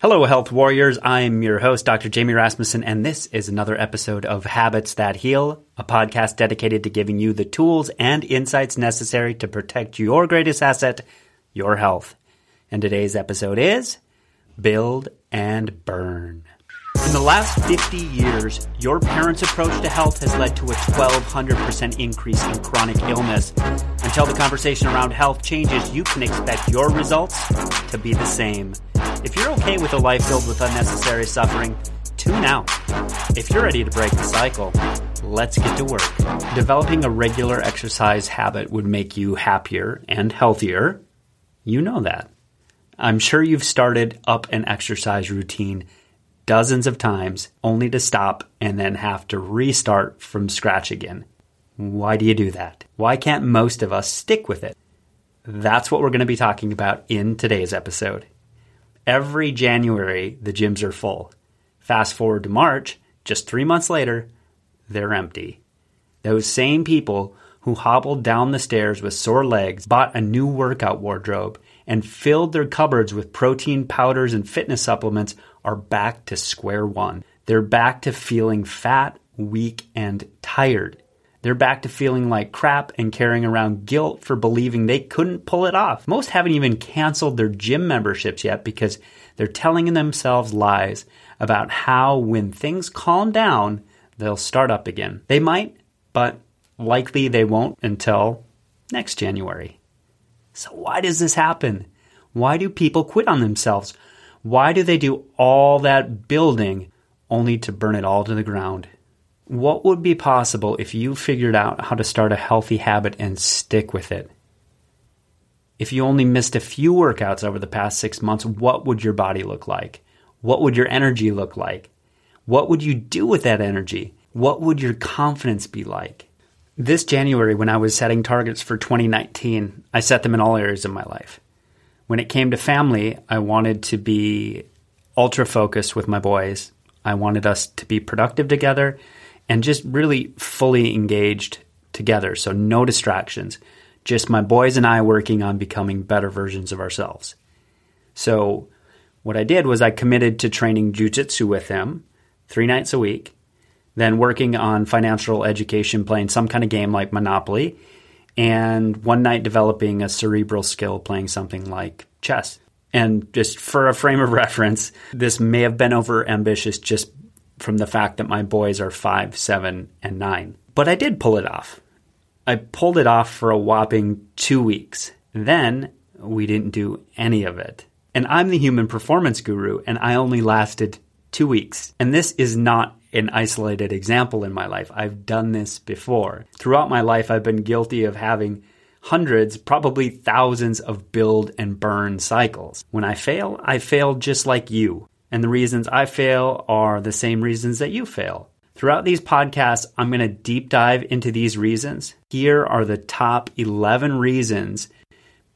Hello, health warriors. I'm your host, Dr. Jamie Rasmussen, and this is another episode of Habits That Heal, a podcast dedicated to giving you the tools and insights necessary to protect your greatest asset, your health. And today's episode is Build and Burn. In the last 50 years, your parents' approach to health has led to a 1200% increase in chronic illness. Until the conversation around health changes, you can expect your results to be the same. If you're okay with a life filled with unnecessary suffering, tune out. If you're ready to break the cycle, let's get to work. Developing a regular exercise habit would make you happier and healthier. You know that. I'm sure you've started up an exercise routine dozens of times only to stop and then have to restart from scratch again. Why do you do that? Why can't most of us stick with it? That's what we're going to be talking about in today's episode. Every January, the gyms are full. Fast forward to March, just three months later, they're empty. Those same people who hobbled down the stairs with sore legs, bought a new workout wardrobe, and filled their cupboards with protein powders and fitness supplements are back to square one. They're back to feeling fat, weak, and tired. They're back to feeling like crap and carrying around guilt for believing they couldn't pull it off. Most haven't even canceled their gym memberships yet because they're telling themselves lies about how when things calm down, they'll start up again. They might, but likely they won't until next January. So, why does this happen? Why do people quit on themselves? Why do they do all that building only to burn it all to the ground? What would be possible if you figured out how to start a healthy habit and stick with it? If you only missed a few workouts over the past six months, what would your body look like? What would your energy look like? What would you do with that energy? What would your confidence be like? This January, when I was setting targets for 2019, I set them in all areas of my life. When it came to family, I wanted to be ultra focused with my boys. I wanted us to be productive together and just really fully engaged together. So, no distractions, just my boys and I working on becoming better versions of ourselves. So, what I did was I committed to training jujitsu with him three nights a week, then working on financial education, playing some kind of game like Monopoly, and one night developing a cerebral skill playing something like chess. And just for a frame of reference, this may have been over ambitious just from the fact that my boys are five, seven, and nine. But I did pull it off. I pulled it off for a whopping two weeks. Then we didn't do any of it. And I'm the human performance guru, and I only lasted two weeks. And this is not an isolated example in my life. I've done this before. Throughout my life, I've been guilty of having hundreds, probably thousands of build and burn cycles. When I fail, I fail just like you. And the reasons I fail are the same reasons that you fail. Throughout these podcasts, I'm going to deep dive into these reasons. Here are the top 11 reasons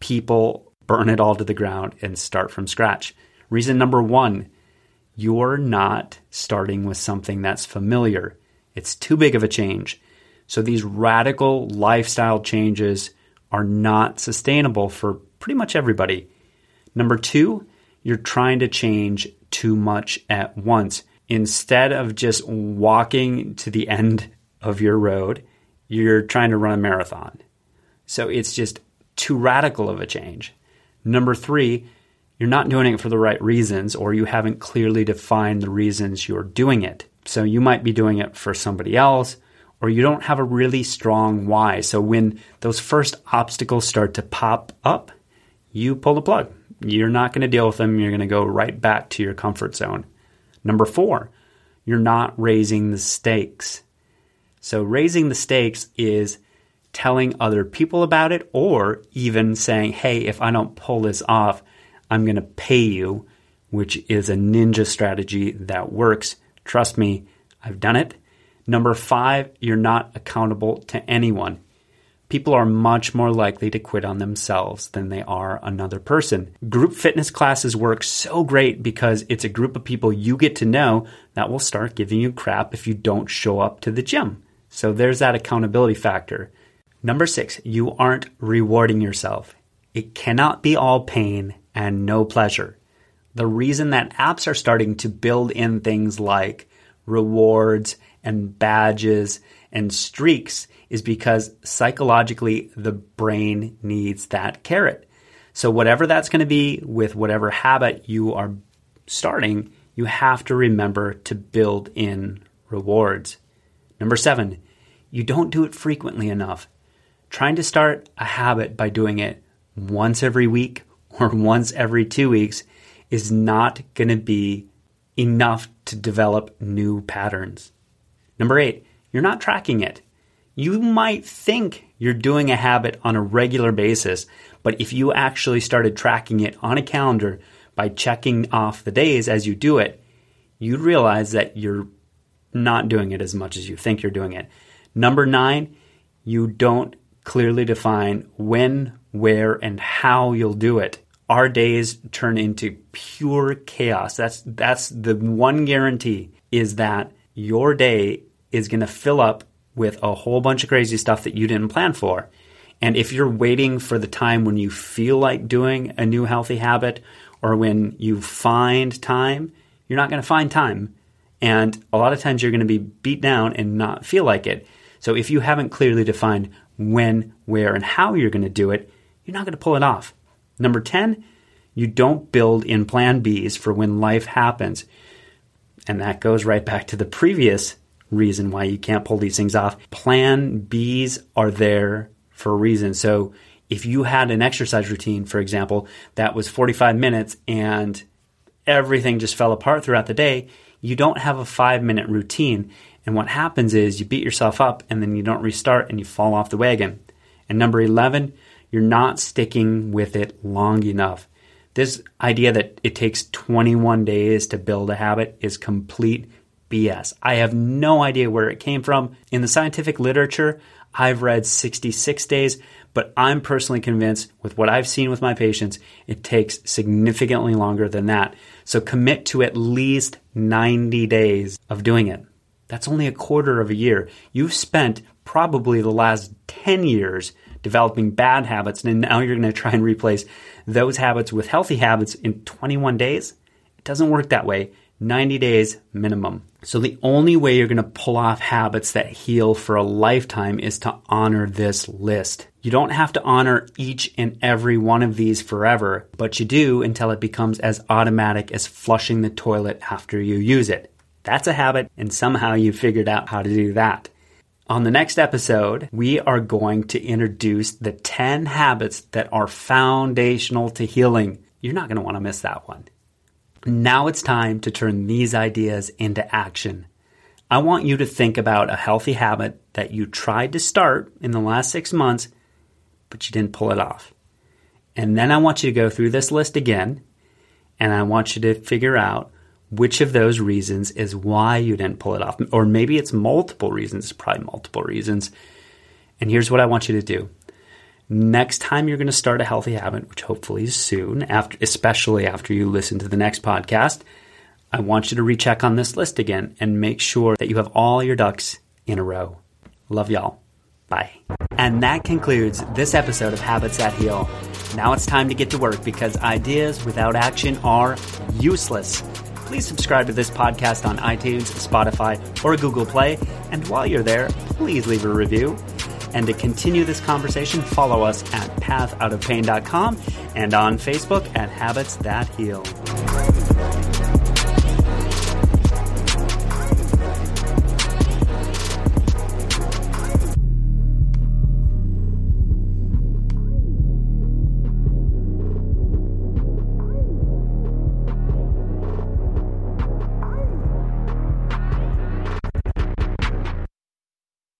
people burn it all to the ground and start from scratch. Reason number one you're not starting with something that's familiar. It's too big of a change. So these radical lifestyle changes are not sustainable for pretty much everybody. Number two, you're trying to change too much at once. Instead of just walking to the end of your road, you're trying to run a marathon. So it's just too radical of a change. Number three, you're not doing it for the right reasons or you haven't clearly defined the reasons you're doing it. So you might be doing it for somebody else or you don't have a really strong why. So when those first obstacles start to pop up, you pull the plug. You're not going to deal with them. You're going to go right back to your comfort zone. Number four, you're not raising the stakes. So raising the stakes is telling other people about it or even saying, hey, if I don't pull this off, I'm going to pay you, which is a ninja strategy that works. Trust me, I've done it. Number five, you're not accountable to anyone. People are much more likely to quit on themselves than they are another person. Group fitness classes work so great because it's a group of people you get to know that will start giving you crap if you don't show up to the gym. So there's that accountability factor. Number six, you aren't rewarding yourself. It cannot be all pain and no pleasure. The reason that apps are starting to build in things like rewards and badges and streaks is because psychologically the brain needs that carrot. So, whatever that's going to be with whatever habit you are starting, you have to remember to build in rewards. Number seven, you don't do it frequently enough. Trying to start a habit by doing it once every week or once every two weeks is not going to be enough to develop new patterns. Number eight, you're not tracking it. You might think you're doing a habit on a regular basis, but if you actually started tracking it on a calendar by checking off the days as you do it, you'd realize that you're not doing it as much as you think you're doing it. Number nine, you don't clearly define when, where, and how you'll do it. Our days turn into pure chaos. That's that's the one guarantee is that your day is going to fill up with a whole bunch of crazy stuff that you didn't plan for. And if you're waiting for the time when you feel like doing a new healthy habit or when you find time, you're not going to find time. And a lot of times you're going to be beat down and not feel like it. So if you haven't clearly defined when, where, and how you're going to do it, you're not going to pull it off. Number 10, you don't build in plan Bs for when life happens. And that goes right back to the previous reason why you can't pull these things off. Plan Bs are there for a reason. So if you had an exercise routine, for example, that was 45 minutes and everything just fell apart throughout the day, you don't have a five minute routine. And what happens is you beat yourself up and then you don't restart and you fall off the wagon. And number 11, you're not sticking with it long enough. This idea that it takes 21 days to build a habit is complete BS. I have no idea where it came from. In the scientific literature, I've read 66 days, but I'm personally convinced with what I've seen with my patients, it takes significantly longer than that. So commit to at least 90 days of doing it. That's only a quarter of a year. You've spent probably the last 10 years developing bad habits, and now you're going to try and replace those habits with healthy habits in 21 days. It doesn't work that way. 90 days minimum. So the only way you're going to pull off habits that heal for a lifetime is to honor this list. You don't have to honor each and every one of these forever, but you do until it becomes as automatic as flushing the toilet after you use it. That's a habit, and somehow you figured out how to do that. On the next episode, we are going to introduce the 10 habits that are foundational to healing. You're not going to want to miss that one. Now it's time to turn these ideas into action. I want you to think about a healthy habit that you tried to start in the last six months, but you didn't pull it off. And then I want you to go through this list again, and I want you to figure out which of those reasons is why you didn't pull it off. Or maybe it's multiple reasons, probably multiple reasons. And here's what I want you to do next time you're going to start a healthy habit, which hopefully is soon, after, especially after you listen to the next podcast, I want you to recheck on this list again and make sure that you have all your ducks in a row. Love y'all. Bye. And that concludes this episode of Habits That Heal. Now it's time to get to work because ideas without action are useless. Please subscribe to this podcast on iTunes, Spotify, or Google Play. And while you're there, please leave a review. And to continue this conversation, follow us at pathoutofpain.com and on Facebook at Habits That Heal.